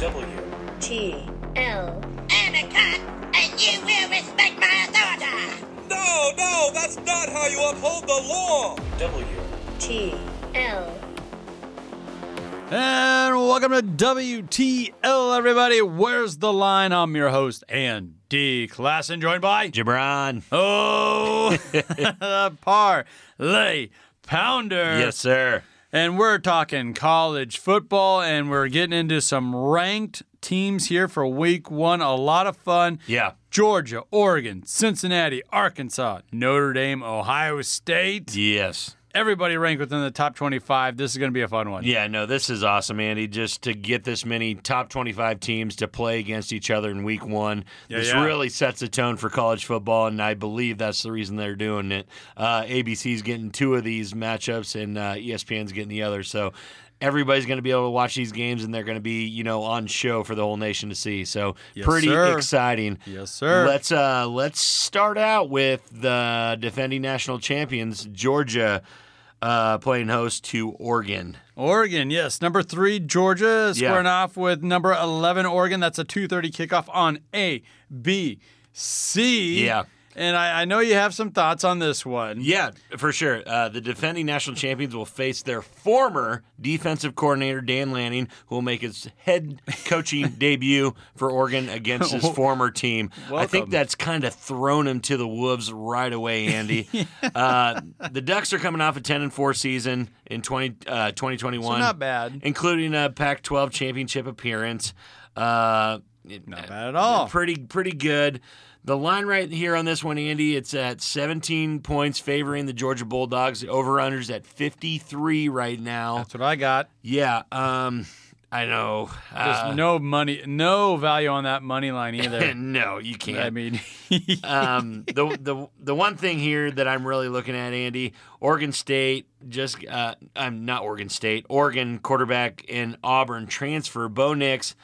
[SPEAKER 1] W
[SPEAKER 3] No, no, that's not how you uphold the law.
[SPEAKER 1] W
[SPEAKER 2] T L
[SPEAKER 4] And welcome to WTL, everybody. Where's the line? I'm your host, Andy Klassen, joined by
[SPEAKER 5] Gibran.
[SPEAKER 4] Oh, the parlay pounder.
[SPEAKER 5] Yes, sir.
[SPEAKER 4] And we're talking college football, and we're getting into some ranked teams here for week one. A lot of fun.
[SPEAKER 5] Yeah.
[SPEAKER 4] Georgia, Oregon, Cincinnati, Arkansas, Notre Dame, Ohio State.
[SPEAKER 5] Yes.
[SPEAKER 4] Everybody ranked within the top 25. This is going to be a fun one.
[SPEAKER 5] Yeah, no, this is awesome, Andy. Just to get this many top 25 teams to play against each other in week one,
[SPEAKER 4] Yeah,
[SPEAKER 5] this
[SPEAKER 4] yeah.
[SPEAKER 5] really sets a tone for college football, and I believe that's the reason they're doing it. Uh, ABC's getting two of these matchups, and uh, ESPN's getting the other. So everybody's going to be able to watch these games, and they're going to be, you know, on show for the whole nation to see. So
[SPEAKER 4] Yes,
[SPEAKER 5] pretty
[SPEAKER 4] sir.
[SPEAKER 5] exciting.
[SPEAKER 4] Yes, sir.
[SPEAKER 5] Let's uh let's start out with the defending national champions, Georgia, uh, playing host to Oregon.
[SPEAKER 4] Oregon, yes. Number three, Georgia,
[SPEAKER 5] Yeah.
[SPEAKER 4] squaring off with number 11, Oregon. That's a 2.30 kickoff on A, B, C.
[SPEAKER 5] Yeah.
[SPEAKER 4] And I, I know you have some thoughts on this one.
[SPEAKER 5] Yeah, for sure. Uh, the defending national champions will face their former defensive coordinator Dan Lanning, who will make his head coaching debut for Oregon against his former team. I think that's kind of thrown him to the wolves right away, Andy. uh, the Ducks are coming off a 10 and 4 season in 20, uh, 2021,
[SPEAKER 4] So not bad.
[SPEAKER 5] including a Pac-12 championship appearance. Uh,
[SPEAKER 4] Not bad at all.
[SPEAKER 5] Pretty pretty good. The line right here on this one, Andy, it's at 17 points favoring the Georgia Bulldogs. The Over unders at 53 right now.
[SPEAKER 4] That's what I got.
[SPEAKER 5] Yeah, um, I know.
[SPEAKER 4] There's
[SPEAKER 5] Uh,
[SPEAKER 4] no money, no value on that money line either.
[SPEAKER 5] no, you can't.
[SPEAKER 4] I mean,
[SPEAKER 5] um, the the the one thing here that I'm really looking at, Andy, Oregon State just uh, I'm not Oregon State, Oregon quarterback in Auburn transfer Bo Nix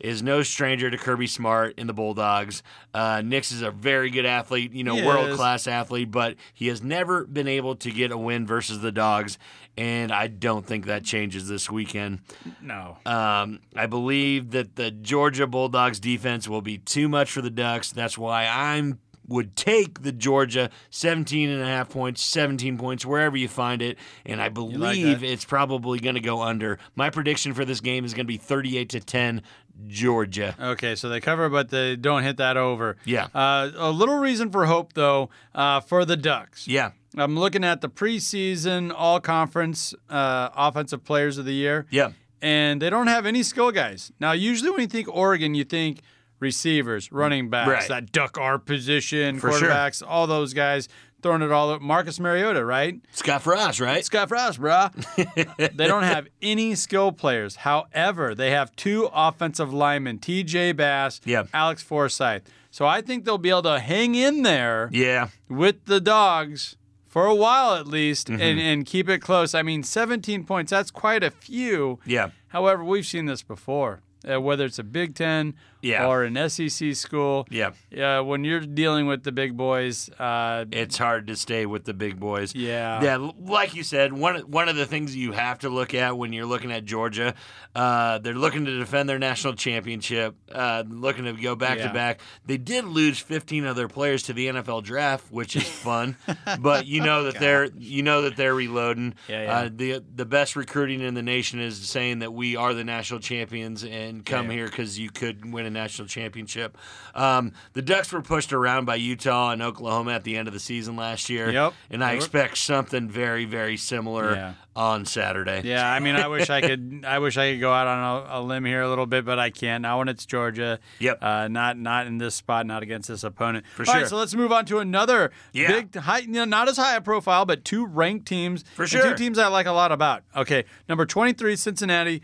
[SPEAKER 5] is no stranger to Kirby Smart and the Bulldogs. Uh, Nix is a very good athlete, you know, world class athlete, but he has never been able to get a win versus the Dogs, and I don't think that changes this weekend.
[SPEAKER 4] No.
[SPEAKER 5] Um, I believe that the Georgia Bulldogs defense will be too much for the Ducks. That's why I'm would take the Georgia 17 and a half points, 17 points, wherever you find it. And I believe
[SPEAKER 4] that?
[SPEAKER 5] it's probably going to go under. My prediction for this game is going to be 38 to 10 Georgia.
[SPEAKER 4] Okay, so they cover, but they don't hit that over.
[SPEAKER 5] Yeah.
[SPEAKER 4] Uh, a little reason for hope, though, uh, for the Ducks.
[SPEAKER 5] Yeah.
[SPEAKER 4] I'm looking at the preseason all conference uh, offensive players of the year.
[SPEAKER 5] Yeah.
[SPEAKER 4] And they don't have any skill guys. Now, usually when you think Oregon, you think receivers, running backs,
[SPEAKER 5] Right.
[SPEAKER 4] that duck R position,
[SPEAKER 5] For sure.
[SPEAKER 4] quarterbacks, all those guys throwing it all up. Marcus Mariota, right?
[SPEAKER 5] Scott Frost, right?
[SPEAKER 4] Scott Frost, bruh. they don't have any skill players. However, they have two offensive linemen, TJ Bass,
[SPEAKER 5] Yeah.
[SPEAKER 4] Alex Forsyth. So I think they'll be able to hang in there
[SPEAKER 5] Yeah.
[SPEAKER 4] with the dogs for a while at least
[SPEAKER 5] Mm-hmm.
[SPEAKER 4] and, and keep it close. I mean, 17 points, that's quite a few.
[SPEAKER 5] Yeah.
[SPEAKER 4] However, we've seen this before, uh, whether it's a Big Ten
[SPEAKER 5] Yeah.
[SPEAKER 4] or an SEC school.
[SPEAKER 5] Yeah.
[SPEAKER 4] Uh, when you're dealing with the big boys, uh,
[SPEAKER 5] It's hard to stay with the big boys.
[SPEAKER 4] Yeah.
[SPEAKER 5] Yeah, like you said, one one of the things you have to look at when you're looking at Georgia, uh, they're looking to defend their national championship, uh, looking to go back
[SPEAKER 4] Yeah.
[SPEAKER 5] to back. They did lose 15 of their players to the NFL draft, which is fun, but you know that they're you know that they're reloading.
[SPEAKER 4] Yeah, yeah.
[SPEAKER 5] Uh, the the best recruiting in the nation is saying that we are the national champions and come
[SPEAKER 4] Yeah.
[SPEAKER 5] here because you could win a national championship. Um, the Ducks were pushed around by Utah and Oklahoma at the end of the season last year.
[SPEAKER 4] Yep.
[SPEAKER 5] And I expect something very, very similar
[SPEAKER 4] Yeah.
[SPEAKER 5] on Saturday.
[SPEAKER 4] Yeah, I mean, I wish I could. I wish I could go out on a, a limb here a little bit, but I can't. Now when it's Georgia.
[SPEAKER 5] Yep.
[SPEAKER 4] Uh, not not in this spot. Not against this opponent.
[SPEAKER 5] For
[SPEAKER 4] All right,
[SPEAKER 5] sure.
[SPEAKER 4] so let's move on to another
[SPEAKER 5] Yeah.
[SPEAKER 4] big, high, you know, not as high a profile, but two ranked teams.
[SPEAKER 5] For sure.
[SPEAKER 4] Two teams I like a lot about. Okay, number twenty-three, Cincinnati.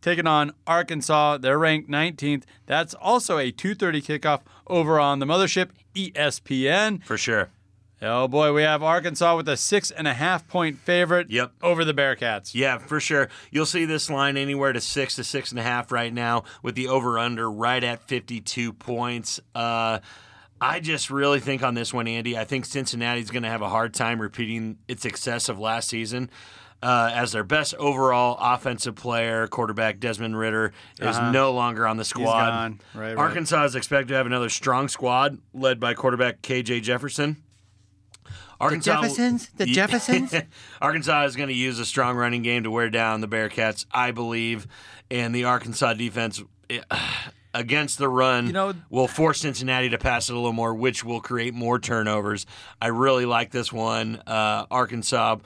[SPEAKER 4] Taking on Arkansas, they're ranked 19th. That's also a 2:30 kickoff over on the mothership ESPN.
[SPEAKER 5] For sure.
[SPEAKER 4] Oh boy, we have Arkansas with a six and a half point favorite
[SPEAKER 5] Yep.
[SPEAKER 4] over the Bearcats.
[SPEAKER 5] Yeah, for sure. You'll see this line anywhere to six to six and a half right now, with the over under right at 52 points. Uh, I just really think on this one, Andy, I think Cincinnati's going to have a hard time repeating its success of last season. Uh, as their best overall offensive player, quarterback Desmond Ridder is no longer on the squad.
[SPEAKER 4] gone. Right, right.
[SPEAKER 5] Arkansas is expected to have another strong squad led by quarterback KJ Jefferson. Arkansas,
[SPEAKER 4] Jeffersons? The Jeffersons?
[SPEAKER 5] Arkansas is going to use a strong running game to wear down the Bearcats, I believe, and the Arkansas defense eh, against the run
[SPEAKER 4] You know-
[SPEAKER 5] will force Cincinnati to pass it a little more, which will create more turnovers. I really like this one. Uh, Arkansas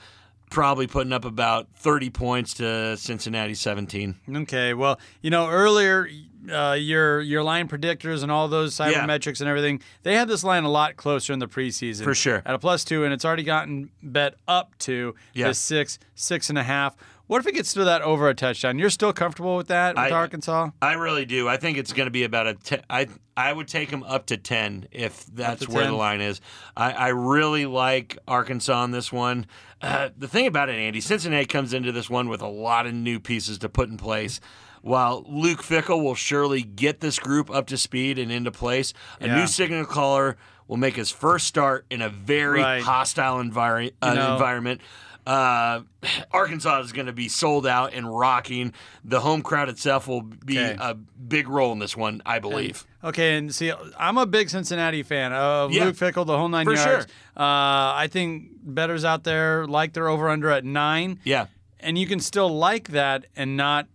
[SPEAKER 5] probably putting up about 30 points to Cincinnati 17.
[SPEAKER 4] Okay, well, you know, earlier uh, your your line predictors and all those
[SPEAKER 5] Yeah.
[SPEAKER 4] sabermetrics and everything, they had this line a lot closer in the preseason.
[SPEAKER 5] For sure.
[SPEAKER 4] At a plus two, and it's already gotten bet up to
[SPEAKER 5] Yeah.
[SPEAKER 4] the six, six and a half. What if it gets to that over a touchdown? You're still comfortable with that with
[SPEAKER 5] I-
[SPEAKER 4] Arkansas?
[SPEAKER 5] I really do. I think it's going to be about a. Te- I I would take them up to ten if that's where
[SPEAKER 4] 10?
[SPEAKER 5] the line is. I, I really like Arkansas on this one. Uh, the thing about it, Andy, Cincinnati comes into this one with a lot of new pieces to put in place. While Luke Fickell will surely get this group up to speed and into place, a
[SPEAKER 4] Yeah.
[SPEAKER 5] new signal caller will make his first start in a very
[SPEAKER 4] Right.
[SPEAKER 5] hostile envir- uh,
[SPEAKER 4] You know-
[SPEAKER 5] environment. Uh, Arkansas is going to be sold out and rocking. The home crowd itself will be
[SPEAKER 4] Okay.
[SPEAKER 5] a big role in this one, I believe.
[SPEAKER 4] Okay, and see, I'm a big Cincinnati fan of
[SPEAKER 5] Yeah.
[SPEAKER 4] Luke Fickell, the whole nine
[SPEAKER 5] For
[SPEAKER 4] yards.
[SPEAKER 5] sure.
[SPEAKER 4] Uh, I think bettors out there like their over under at nine.
[SPEAKER 5] yeah.
[SPEAKER 4] and you can still like that and not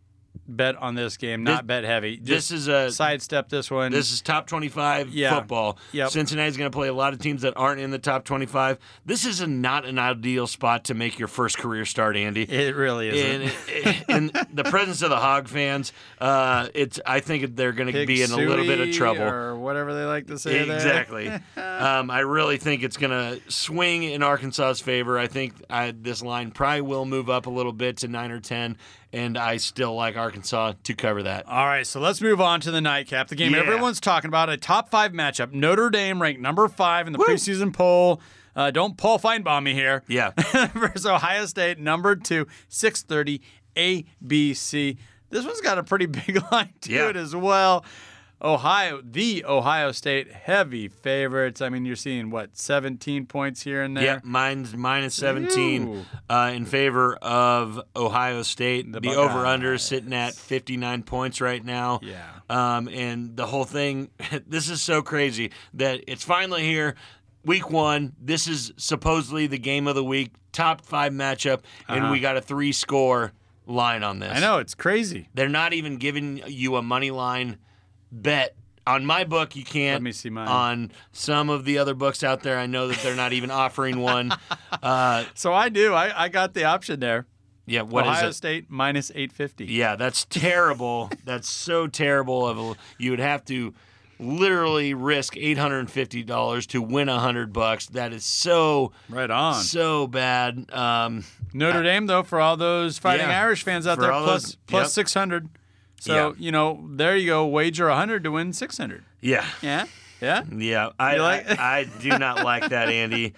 [SPEAKER 4] bet on this game, not
[SPEAKER 5] This-
[SPEAKER 4] bet heavy.
[SPEAKER 5] this is a-
[SPEAKER 4] sidestep this one.
[SPEAKER 5] This is top 25
[SPEAKER 4] Yeah.
[SPEAKER 5] football.
[SPEAKER 4] Yep.
[SPEAKER 5] Cincinnati's going to play a lot of teams that aren't in the top 25. This is a, not an ideal spot to make your first career start, Andy.
[SPEAKER 4] it really isn't.
[SPEAKER 5] in, in the presence of the Hog fans, uh, it's I think they're going to be in a little bit of trouble.
[SPEAKER 4] or whatever they like to say. there.
[SPEAKER 5] Exactly. um, I really think it's going to swing in Arkansas's favor. I think I, this line probably will move up a little bit to nine or ten, and I still like Arkansas to cover that.
[SPEAKER 4] All right, so let's move on to the nightcap. The game
[SPEAKER 5] Yeah.
[SPEAKER 4] everyone's talking about, a top five matchup. Notre Dame ranked number five in the preseason poll. Uh, don't Paul Finebaum me here.
[SPEAKER 5] Yeah.
[SPEAKER 4] versus Ohio State, number two, 630 ABC. This one's got a pretty big line to
[SPEAKER 5] Yeah.
[SPEAKER 4] it as well. Ohio, the Ohio State heavy favorites. I mean, you're seeing what 17 points here and there.
[SPEAKER 5] Yeah, mine's minus 17 uh, in favor of Ohio State.
[SPEAKER 4] The
[SPEAKER 5] The, over under is sitting at 59 points right now.
[SPEAKER 4] Yeah.
[SPEAKER 5] Um, and the whole thing, this is so crazy that it's finally here. Week one, this is supposedly the game of the week, top five matchup, and
[SPEAKER 4] Uh-huh.
[SPEAKER 5] we got a three score line on this.
[SPEAKER 4] I know it's crazy.
[SPEAKER 5] They're not even giving you a money line bet. On my book, you can't.
[SPEAKER 4] Let me see mine.
[SPEAKER 5] On some of the other books out there, I know that they're not even offering one. Uh,
[SPEAKER 4] So I do. I, I got the option there.
[SPEAKER 5] yeah, what is
[SPEAKER 4] Ohio? State minus 850.
[SPEAKER 5] Yeah, that's terrible. that's so terrible. Of a, you would have to literally risk eight hundred and fifty dollars to win a hundred bucks. That is so
[SPEAKER 4] Right on.
[SPEAKER 5] so bad. Um,
[SPEAKER 4] Notre Dame, though, for all those Fighting
[SPEAKER 5] Yeah.
[SPEAKER 4] Irish fans out there, plus,
[SPEAKER 5] those-
[SPEAKER 4] plus
[SPEAKER 5] yep.
[SPEAKER 4] 600. So,
[SPEAKER 5] Yeah.
[SPEAKER 4] you know, there you go. Wager 100 to win 600.
[SPEAKER 5] yeah,
[SPEAKER 4] Yeah? Yeah?
[SPEAKER 5] yeah. I
[SPEAKER 4] like-
[SPEAKER 5] I, I do not like that, Andy.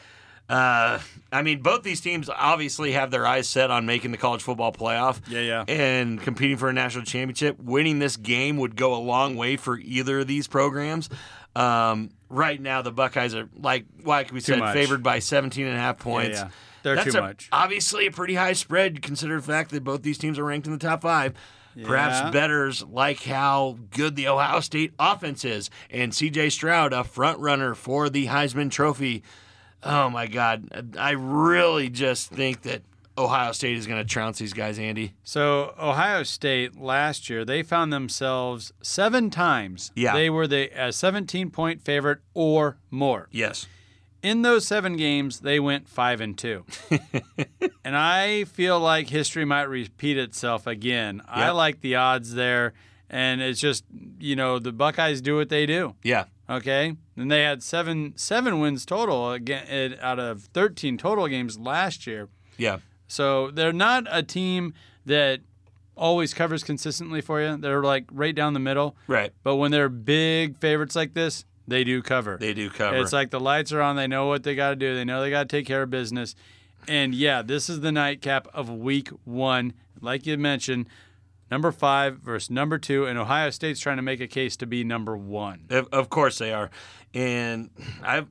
[SPEAKER 5] Uh, I mean, both these teams obviously have their eyes set on making the college football playoff.
[SPEAKER 4] Yeah, yeah.
[SPEAKER 5] And competing for a national championship. Winning this game would go a long way for either of these programs. Um, right now, the Buckeyes are like like we said,
[SPEAKER 4] much.
[SPEAKER 5] favored by 17 and a half points.
[SPEAKER 4] yeah. They're
[SPEAKER 5] That's
[SPEAKER 4] too
[SPEAKER 5] a-
[SPEAKER 4] much.
[SPEAKER 5] Obviously, a pretty high spread considering the fact that both these teams are ranked in the top five.
[SPEAKER 4] Yeah.
[SPEAKER 5] Perhaps bettors like how good the Ohio State offense is, and C.J. Stroud, a front runner for the Heisman Trophy. Oh my God, I really just think that Ohio State is going to trounce these guys, Andy.
[SPEAKER 4] So Ohio State last year they found themselves seven times.
[SPEAKER 5] Yeah.
[SPEAKER 4] They were the a 17 point favorite or more.
[SPEAKER 5] Yes.
[SPEAKER 4] In those seven games, they went five and two. and I feel like history might repeat itself again. I like the odds there, and it's just you know the Buckeyes do what they do.
[SPEAKER 5] Yeah.
[SPEAKER 4] Okay, and they had seven seven wins total again out of 13 total games last year.
[SPEAKER 5] Yeah.
[SPEAKER 4] So they're not a team that always covers consistently for you. They're like right down the middle.
[SPEAKER 5] Right.
[SPEAKER 4] But when they're big favorites like this, they do cover.
[SPEAKER 5] They do cover.
[SPEAKER 4] It's like the lights are on. They know what they got to do. They know they got to take care of business. And yeah, this is the nightcap of week one. Like you mentioned, number five versus number two. And Ohio State's trying to make a case to be number one.
[SPEAKER 5] Of, course they are, and I've.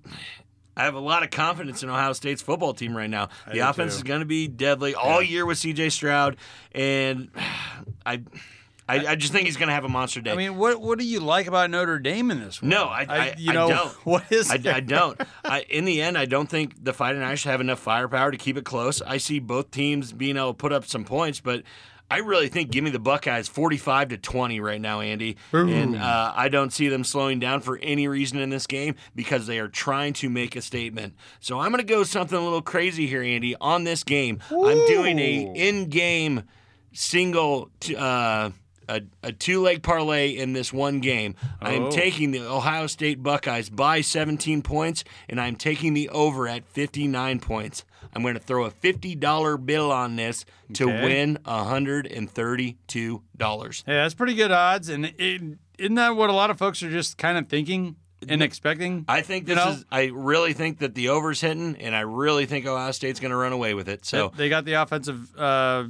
[SPEAKER 5] I have a lot of confidence in Ohio State's football team right now. The offense
[SPEAKER 4] too.
[SPEAKER 5] is going to be deadly all year with C.J. Stroud, and I, I, I just think he's going to have a monster day.
[SPEAKER 4] I mean, what what do you like about Notre Dame in this one?
[SPEAKER 5] No, I- I-
[SPEAKER 4] you
[SPEAKER 5] I
[SPEAKER 4] know,
[SPEAKER 5] don't.
[SPEAKER 4] What is
[SPEAKER 5] I. I don't. I, in the end, I don't think the Fighting Irish have enough firepower to keep it close. I see both teams being able to put up some points, but I really think give me the Buckeyes forty-five to twenty right now, Andy. And uh, I don't see them slowing down for any reason in this game because they are trying to make a statement. So I'm going to go something a little crazy here, Andy. On this game, I'm doing a in-game single. T- uh, a, a two leg parlay in this one game.
[SPEAKER 4] Oh.
[SPEAKER 5] taking the Ohio State Buckeyes by 17 points, and I'm taking the over at 59 points. I'm going to throw a $50 bill on this to
[SPEAKER 4] Okay.
[SPEAKER 5] win $132.
[SPEAKER 4] Yeah, that's pretty good odds. And isn't that what a lot of folks are just kind of thinking and expecting?
[SPEAKER 5] I think
[SPEAKER 4] You
[SPEAKER 5] this
[SPEAKER 4] know?
[SPEAKER 5] is. I really think that the over's hitting, and I really think Ohio State's going to run away with it. So
[SPEAKER 4] they got the offensive uh,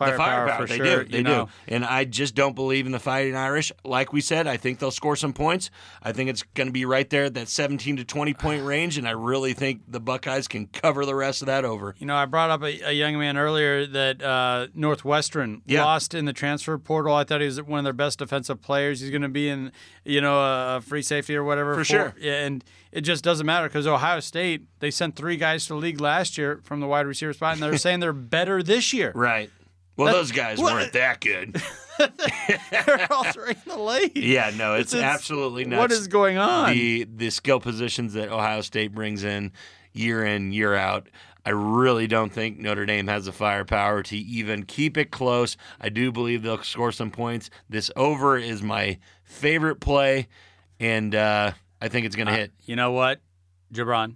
[SPEAKER 4] uh,
[SPEAKER 5] the
[SPEAKER 4] firepower,
[SPEAKER 5] firepower,
[SPEAKER 4] for
[SPEAKER 5] they
[SPEAKER 4] sure.
[SPEAKER 5] do, they
[SPEAKER 4] you know.
[SPEAKER 5] do, and I just don't believe in the Fighting Irish. Like we said, I think they'll score some points. I think it's going to be right there at that 17 to 20 point range, and I really think the Buckeyes can cover the rest of that over.
[SPEAKER 4] You know, I brought up a, a young man earlier that uh, Northwestern
[SPEAKER 5] Yeah.
[SPEAKER 4] lost in the transfer portal. I thought he was one of their best defensive players. He's going to be in, you know, a free safety or whatever.
[SPEAKER 5] For sure.
[SPEAKER 4] Yeah, and it just doesn't matter because Ohio State they sent three guys to the league last year from the wide receiver spot, and they're saying they're better this year.
[SPEAKER 5] Right. Well,
[SPEAKER 4] That-
[SPEAKER 5] those guys
[SPEAKER 4] what-
[SPEAKER 5] weren't that good.
[SPEAKER 4] they're all in the league.
[SPEAKER 5] Yeah, no, it's,
[SPEAKER 4] It's-
[SPEAKER 5] absolutely nuts.
[SPEAKER 4] What is going on?
[SPEAKER 5] the the skill positions that Ohio State brings in year in year out. I really don't think Notre Dame has the firepower to even keep it close. I do believe they'll score some points. This over is my favorite play, and uh, I think it's going to hit.
[SPEAKER 4] You know what, Jabron,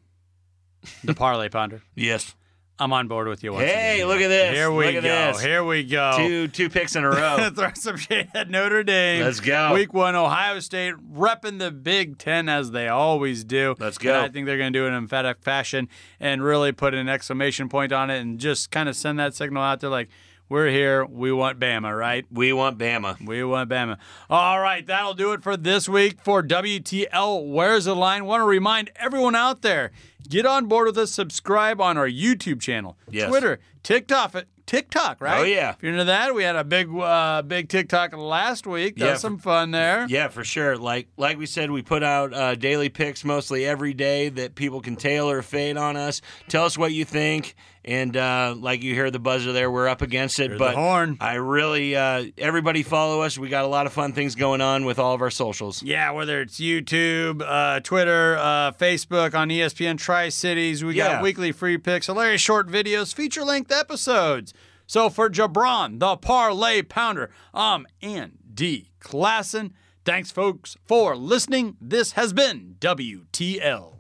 [SPEAKER 4] the parlay ponder.
[SPEAKER 5] Yes,
[SPEAKER 4] I'm on board with you. Once
[SPEAKER 5] Hey,
[SPEAKER 4] again.
[SPEAKER 5] look at this.
[SPEAKER 4] Here we go.
[SPEAKER 5] this.
[SPEAKER 4] Here we go.
[SPEAKER 5] two two picks in a row.
[SPEAKER 4] Throw some shade at Notre Dame.
[SPEAKER 5] Let's go.
[SPEAKER 4] Week one, Ohio State repping the Big Ten as they always do.
[SPEAKER 5] Let's go.
[SPEAKER 4] And I think they're going to do it in emphatic fashion and really put an exclamation point on it and just kind of send that signal out there like, we're here. We want Bama, right?
[SPEAKER 5] We want Bama.
[SPEAKER 4] We want Bama. All right, that'll do it for this week for WTL Where's the Line? Want to remind everyone out there, get on board with us, subscribe on our YouTube channel,
[SPEAKER 5] Yes.
[SPEAKER 4] Twitter, TikTok, TikTok, right?
[SPEAKER 5] Oh, yeah.
[SPEAKER 4] If you're into that, we had a big, uh, big TikTok last week. That
[SPEAKER 5] Yeah,
[SPEAKER 4] was some fun there.
[SPEAKER 5] Yeah, for sure. Like like we said, we put out uh, daily picks mostly every day that people can tailor or fade on us. Tell us what you think, and uh, like you hear the buzzer there, we're up against it.
[SPEAKER 4] Here's
[SPEAKER 5] but
[SPEAKER 4] horn.
[SPEAKER 5] I really, uh, everybody follow us. We got a lot of fun things going on with all of our socials.
[SPEAKER 4] Yeah, whether it's YouTube, uh, Twitter, uh, Facebook, on ESPN Tri Cities, we
[SPEAKER 5] Yeah.
[SPEAKER 4] got weekly free picks, hilarious short videos, feature length episodes. So for Jabron, the Parlay Pounder, I'm Andy Klassen. Thanks, folks, for listening. This has been WTL.